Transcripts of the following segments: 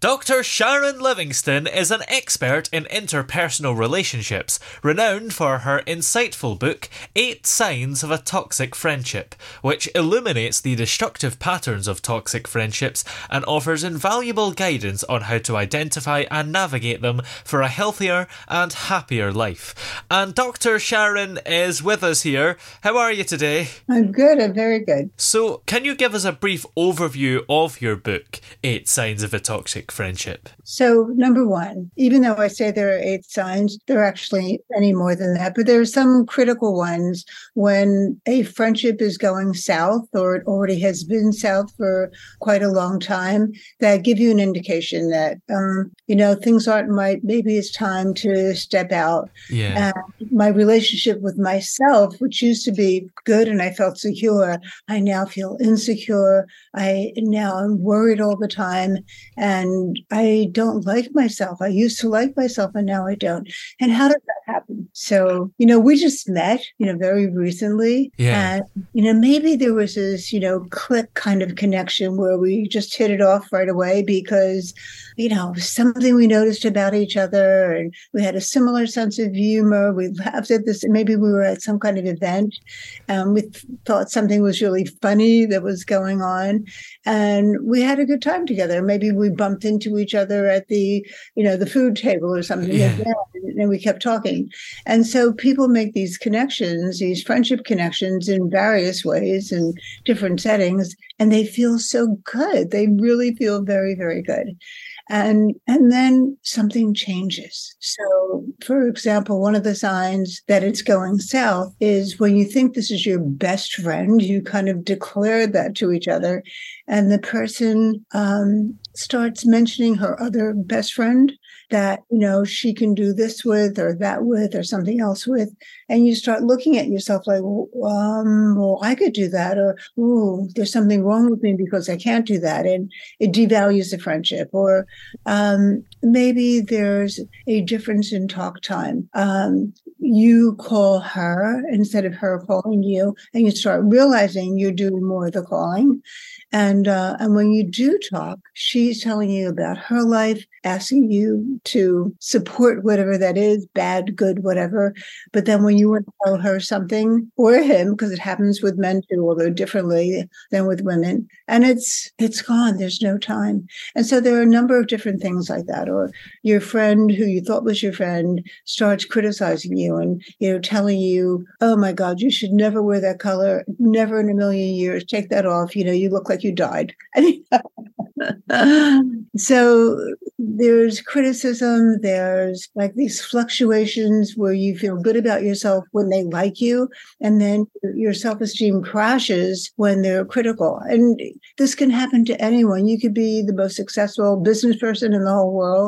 Dr. Sharon Livingston is an expert in interpersonal relationships, renowned for her insightful book, Eight Signs of a Toxic Friendship, which illuminates the destructive patterns of toxic friendships and offers invaluable guidance on how to identify and navigate them for a healthier and happier life. And Dr. Sharon is with us here. How are you today? I'm good, I'm very good. So, can you give us a brief overview of your book, Eight Signs of a Toxic friendship? So, number one, even though I say there are eight signs, there are actually many more than that, but there are some critical ones when a friendship is going south or it already has been south for quite a long time that give you an indication that, um, you know, things aren't right. Maybe it's time to step out. Yeah. And my relationship with myself, which used to be good and I felt secure, I now feel insecure. I now am worried all the time. And I don't like myself. I used to like myself and now I don't. And how does that happen? So, you know, we just met, you know, very recently. Yeah. And, you know, maybe there was this, you know, click kind of connection where we just hit it off right away because, you know, something we noticed about each other and we had a similar sense of humor. We laughed at this. Maybe we were at some kind of event and we th- thought something was really funny that was going on. And we had a good time together. Maybe we bumped into each other at the, you know, the food table or something Yeah. like that. And we kept talking. And so people make these connections, these friendship connections in various ways and different settings, and they feel so good. They really feel very, very good. And and then something changes. So for example, one of the signs that it's going south is when you think this is your best friend, you kind of declare that to each other, and the person um, starts mentioning her other best friend that you know she can do this with or that with or something else with. And you start looking at yourself like well, um well i could do that or ooh there's something wrong with me because i can't do that. And it devalues the friendship or um maybe there's a difference in talk time um you call her instead of her calling you and you start realizing you're doing more of the calling and uh, and when you do talk, she's telling you about her life, asking you to support whatever that is, bad, good, whatever. But then when you want to tell her something or him, because it happens with men too, although differently than with women, and it's it's gone. There's no time. And so there are a number of different things like that. Or your friend who you thought was your friend starts criticizing you and you know telling you, "Oh my God, you should never wear that color. Never in a million years. Take that off. You know, you look like you died." so there's criticism. There's like these fluctuations where you feel good about yourself when they like you, and then your self-esteem crashes when they're critical. And this can happen to anyone. You could be the most successful business person in the whole world,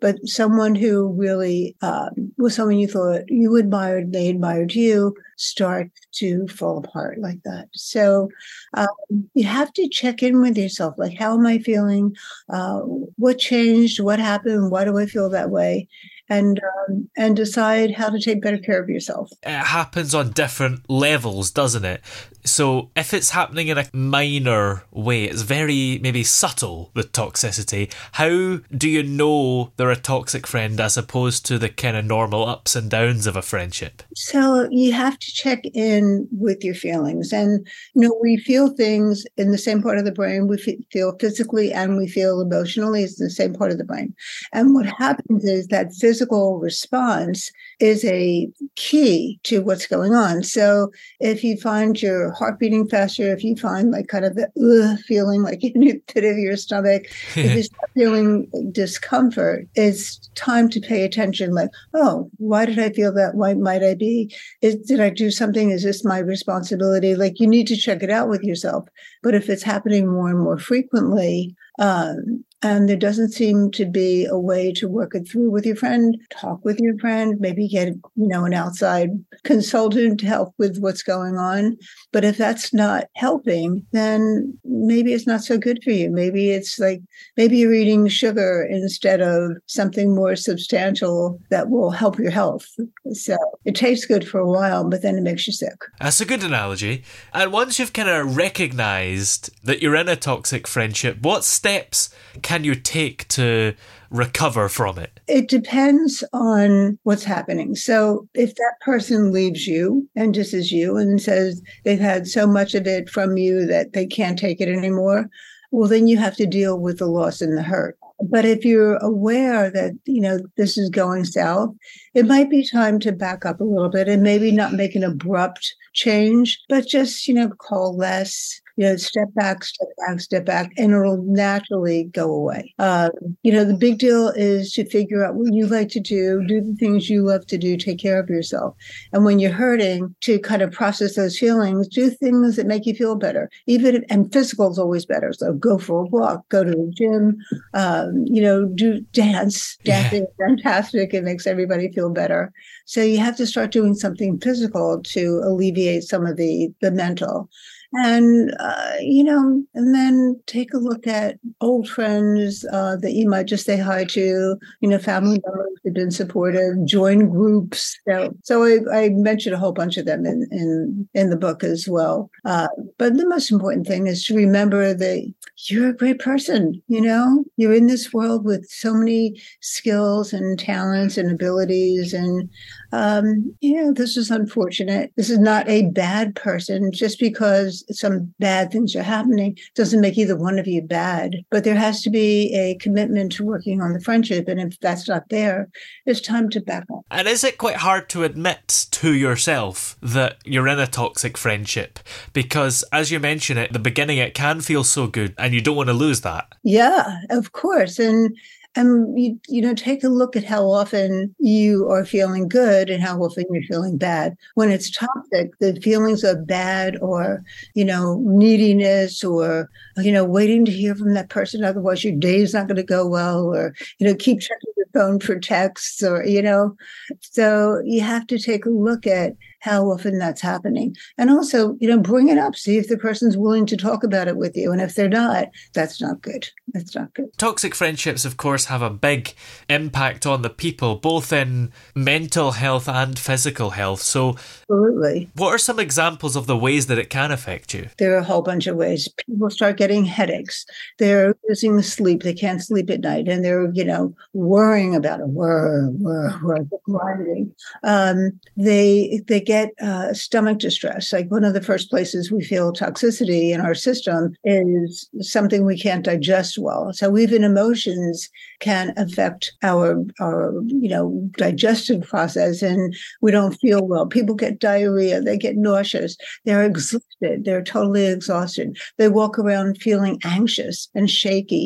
but someone who really um, was someone you thought you admired, they admired you, start to fall apart like that. So um, you have to check in with yourself. Like, how am I feeling? Uh, what changed? What happened? Why do I feel that way? And um, and decide how to take better care of yourself. It happens on different levels, doesn't it? So if it's happening in a minor way, it's very maybe subtle, the toxicity. How do you know they're a toxic friend as opposed to the kind of normal ups and downs of a friendship? So you have to check in with your feelings. And, you know, we feel things in the same part of the brain. We feel physically and we feel emotionally. It's the same part of the brain. And what happens is that physical response is a key to what's going on. So if you find your heart beating faster, if you find like kind of the feeling like in the pit of your stomach, if you start feeling discomfort, it's time to pay attention. Like, oh, why did I feel that? Why might I be? Is, did I do something? Is this my responsibility? Like you need to check it out with yourself. But if it's happening more and more frequently, um, and there doesn't seem to be a way to work it through with your friend talk with your friend maybe get you know an outside consultant to help with what's going on. But if that's not helping then maybe it's not so good for you. Maybe it's like maybe you're eating sugar instead of something more substantial that will help your health. So it tastes good for a while but then it makes you sick. That's a good analogy. And once you've kind of recognized that you're in a toxic friendship what steps can you take to recover from it? It depends on what's happening. So if that person leaves you and disses you and says they've had so much of it from you that they can't take it anymore, well, then you have to deal with the loss and the hurt. But if you're aware that, you know, this is going south, it might be time to back up a little bit and maybe not make an abrupt change, but just, you know, call less, you know, step back, step back, step back, and it'll naturally go away. Uh, you know, the big deal is to figure out what you like to do, do the things you love to do, take care of yourself. And when you're hurting, to kind of process those feelings, do things that make you feel better. Even if, and physical is always better. So go for a walk, go to the gym, um, you know, do dance. Dancing yeah. is fantastic. It makes everybody feel better. So you have to start doing something physical to alleviate some of the the mental and uh, you know and then take a look at old friends uh, that you might just say hi to you know family members who've been supportive join groups. So, so I, I, mentioned a whole bunch of them in in, in the book as well. Uh, but the most important thing is to remember that you're a great person you know? You're in this world with so many skills and talents and abilities and um, you know, this is unfortunate. This is not a bad person. Just because some bad things are happening doesn't make either one of you bad. But there has to be a commitment to working on the friendship. And if that's not there, it's time to back up. And is it quite hard to admit to yourself that you're in a toxic friendship? Because as you mention at the beginning, it can feel so good and you don't want to lose that. Yeah, of course. And and you, you know take a look at how often you are feeling good and how often you're feeling bad. When it's toxic the feelings of bad or you know neediness or you know waiting to hear from that person otherwise your day is not going to go well or you know keep checking your phone for texts or you know. So you have to take a look at how often that's happening. And also, you know, bring it up, see if the person's willing to talk about it with you. And if they're not, that's not good. That's not good. Toxic friendships, of course, have a big impact on the people, both in mental health and physical health. So, absolutely. What are some examples of the ways that it can affect you? There are a whole bunch of ways. People start getting headaches. They're losing sleep. They can't sleep at night. And they're, you know, worrying about it. Whir, whir, whir, grinding. Um, they, they get uh, stomach distress. Like one of the first places we feel toxicity in our system is something we can't digest well. So even emotions can affect our our you know digestive process, and we don't feel well. People get diarrhea, they get nauseous, they're exhausted, they're totally exhausted. They walk around feeling anxious and shaky.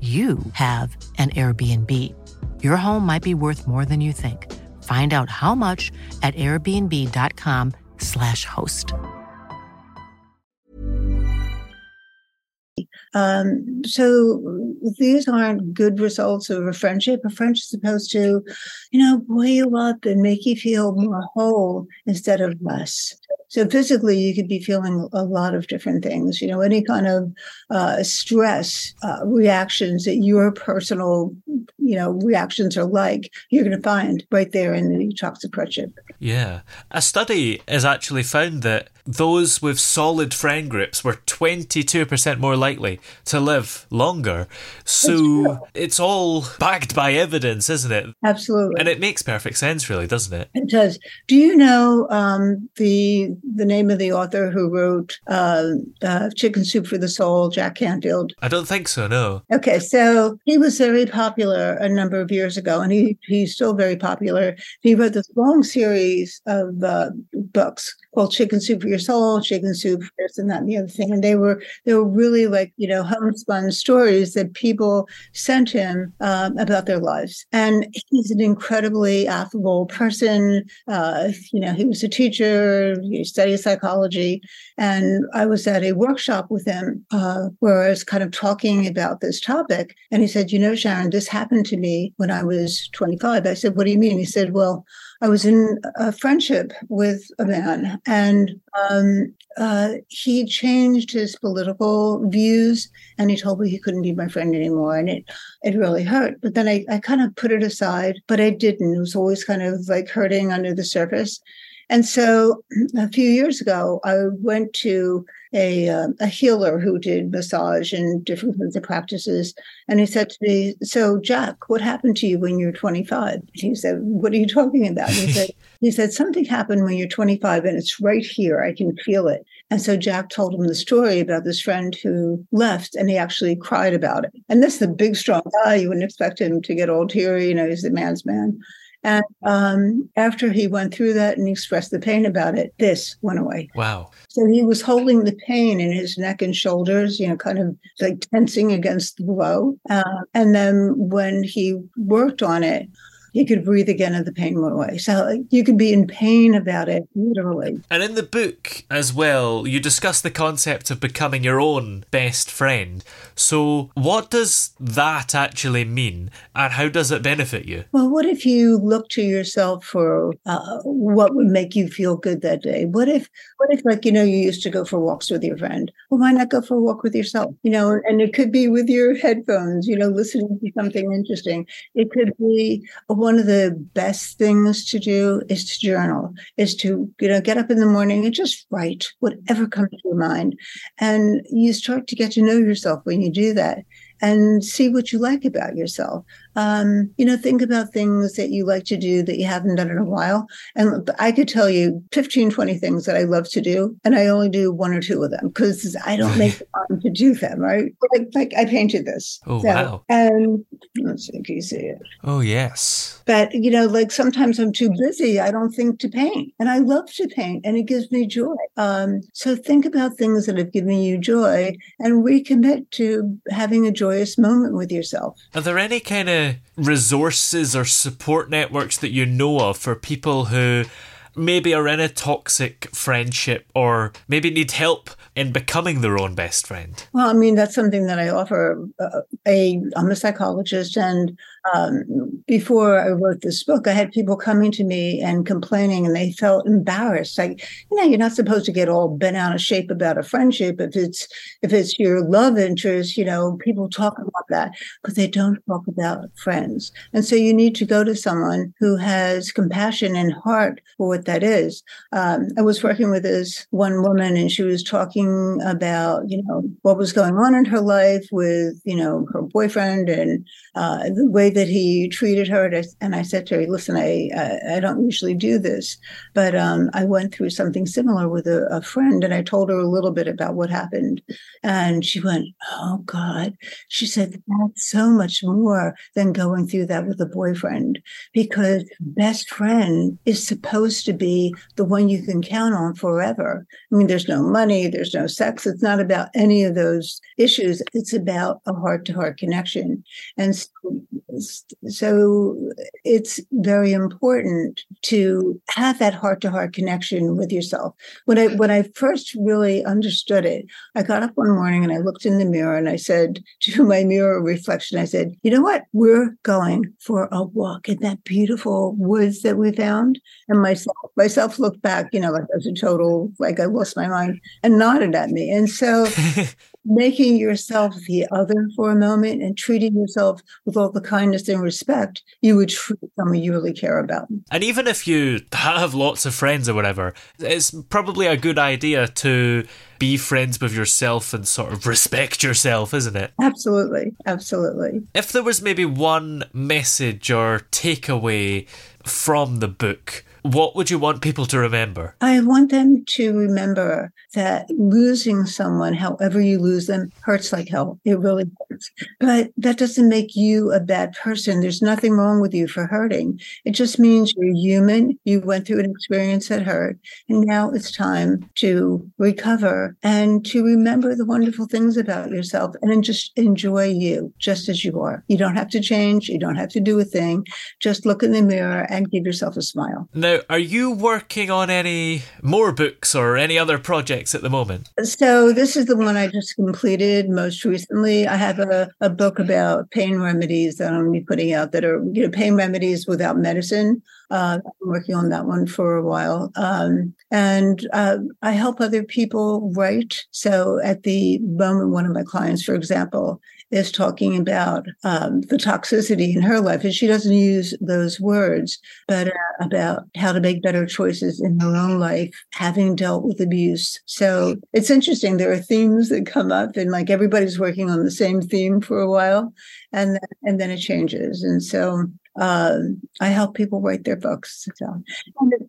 you have an Airbnb. Your home might be worth more than you think. Find out how much at airbnb.com/slash host. Um, so these aren't good results of a friendship. A friendship is supposed to, you know, buoy you up and make you feel more whole instead of less. So physically, you could be feeling a lot of different things. You know, any kind of uh, stress uh, reactions that your personal, you know, reactions are like, you're going to find right there in the toxic friendship. Yeah. A study has actually found that those with solid friend groups were 22% more likely to live longer. So it's all backed by evidence, isn't it? Absolutely. And it makes perfect sense, really, doesn't it? It does. Do you know um, the the name of the author who wrote uh, uh, Chicken Soup for the Soul, Jack Canfield? I don't think so, no. Okay, so he was very popular a number of years ago, and he he's still very popular. He wrote this long series of uh, books called Chicken Soup for Your Soul, Chicken Soup for this and that and the other thing, and they were they were really like you know homespun stories that people sent him um, about their lives. And he's an incredibly affable person. Uh, you know, he was a teacher. He studied psychology, and I was at a workshop with him uh, where I was kind of talking about this topic, and he said, "You know, Sharon, this happened to me when I was 25." I said, "What do you mean?" He said, "Well." I was in a friendship with a man, and um, uh, he changed his political views, and he told me he couldn't be my friend anymore, and it it really hurt. But then I, I kind of put it aside, but I didn't. It was always kind of like hurting under the surface. And so a few years ago, I went to a, uh, a healer who did massage and different kinds of practices. And he said to me, So, Jack, what happened to you when you were 25? He said, What are you talking about? He said, he said, Something happened when you're 25 and it's right here. I can feel it. And so Jack told him the story about this friend who left and he actually cried about it. And this is a big, strong guy. You wouldn't expect him to get all teary. You know, he's the man's man. And um, after he went through that and expressed the pain about it, this went away. Wow. So he was holding the pain in his neck and shoulders, you know, kind of like tensing against the blow. Uh, and then when he worked on it, he could breathe again and the pain went away. So you could be in pain about it, literally. And in the book as well, you discuss the concept of becoming your own best friend. So, what does that actually mean, and how does it benefit you? Well, what if you look to yourself for uh, what would make you feel good that day? What if, what if, like you know, you used to go for walks with your friend? Well, why not go for a walk with yourself? You know, and it could be with your headphones. You know, listening to something interesting. It could be one of the best things to do is to journal, is to, you know, get up in the morning and just write whatever comes to your mind. And you start to get to know yourself when you do that and see what you like about yourself. Um, you know, think about things that you like to do that you haven't done in a while. And I could tell you 15, 20 things that I love to do, and I only do one or two of them because I don't make the time to do them, right? Like, like I painted this. Oh, So- wow. And let's see, can you see it? Oh, yes. But, you know, like sometimes I'm too busy. I don't think to paint. And I love to paint and it gives me joy. Um, so think about things that have given you joy and recommit to having a joyous moment with yourself. Are there any kind of resources or support networks that you know of for people who maybe are in a toxic friendship or maybe need help in becoming their own best friend? Well, I mean, that's something that I offer. Uh, a I'm a psychologist, and um, before I wrote this book, I had people coming to me and complaining, and they felt embarrassed. Like, you know, you're not supposed to get all bent out of shape about a friendship if it's if it's your love interest. You know, people talk about that, but they don't talk about friends. And so you need to go to someone who has compassion and heart for what that is. Um, I was working with this one woman, and she was talking about you know what was going on in her life with you know her boyfriend and uh, the way that he treated her. And I, said to her, "Listen, I I, I don't usually do this, but um, I went through something similar with a, a friend, and I told her a little bit about what happened, and she went, "Oh God," she said, "That's so much more than going through that with a boyfriend, because best friend is supposed to be the one you can count on forever. I mean, there's no money, there's no sex. It's not about any of those issues. It's about a heart to heart connection. And so, so it's very important to have that heart to heart connection with yourself. When I, when I first really understood it, I got up one morning and I looked in the mirror and I said to my mirror reflection, I said, you know what? We're going for a walk in that beautiful woods that we found. And myself, myself looked back, you know, like a total, like I lost my mind and nodded at me. And so making yourself the other for a moment and treating yourself with all the kindness and respect you would treat someone you really care about. And even if you have lots of friends or whatever, it's probably a good idea to be friends with yourself and sort of respect yourself, isn't it? Absolutely. Absolutely. If there was maybe one message or takeaway from the book, what would you want people to remember? I want them to remember that losing someone, however you lose them, hurts like hell. It really hurts. But that doesn't make you a bad person. There's nothing wrong with you for hurting. It just means you're human. You went through an experience that hurt. And now it's time to recover and to remember the wonderful things about yourself and just enjoy you just as you are. You don't have to change. You don't have to do a thing. Just look in the mirror and give yourself a smile. Now, are you working on any more books or any other projects at the moment? So this is the one I just completed most recently. I have a, a book about pain remedies that I'm going to be putting out that are you know pain remedies without medicine. Uh, I'm working on that one for a while, um, and uh, I help other people write. So at the moment, one of my clients, for example, is talking about um, the toxicity in her life, and she doesn't use those words, but uh, about how to make better choices in her own life, having dealt with abuse. So it's interesting. There are themes that come up, and like everybody's working on the same theme for a while, and then, and then it changes. And so um, I help people write their books. So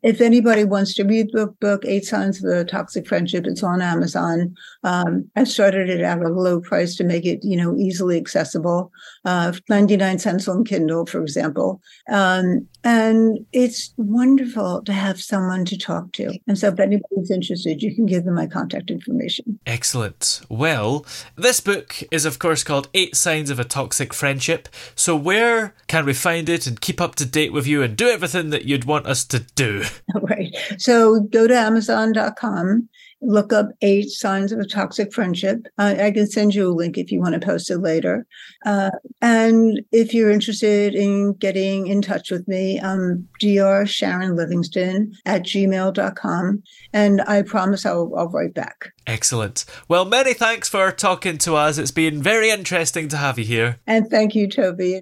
if anybody wants to read the book, Eight Signs of a Toxic Friendship, it's on Amazon. Um, I started it at a low price to make it, you know, easily accessible. Uh, 99 cents on Kindle, for example. Um, and it's wonderful to have someone to talk to. And so if anybody's interested, you can give them my contact information. Excellent. Well, this book is, of course, called Eight Signs of a Toxic Friendship. So, where can we find it and keep up to date with you and do everything that you'd want us to do? Right. So go to Amazon.com, look up eight signs of a toxic friendship. Uh, I can send you a link if you want to post it later. Uh, and if you're interested in getting in touch with me, um, Dr. Sharon Livingston at gmail.com. And I promise I'll, I'll write back. Excellent. Well, many thanks for talking to us. It's been very interesting to have you here. And thank you, Toby.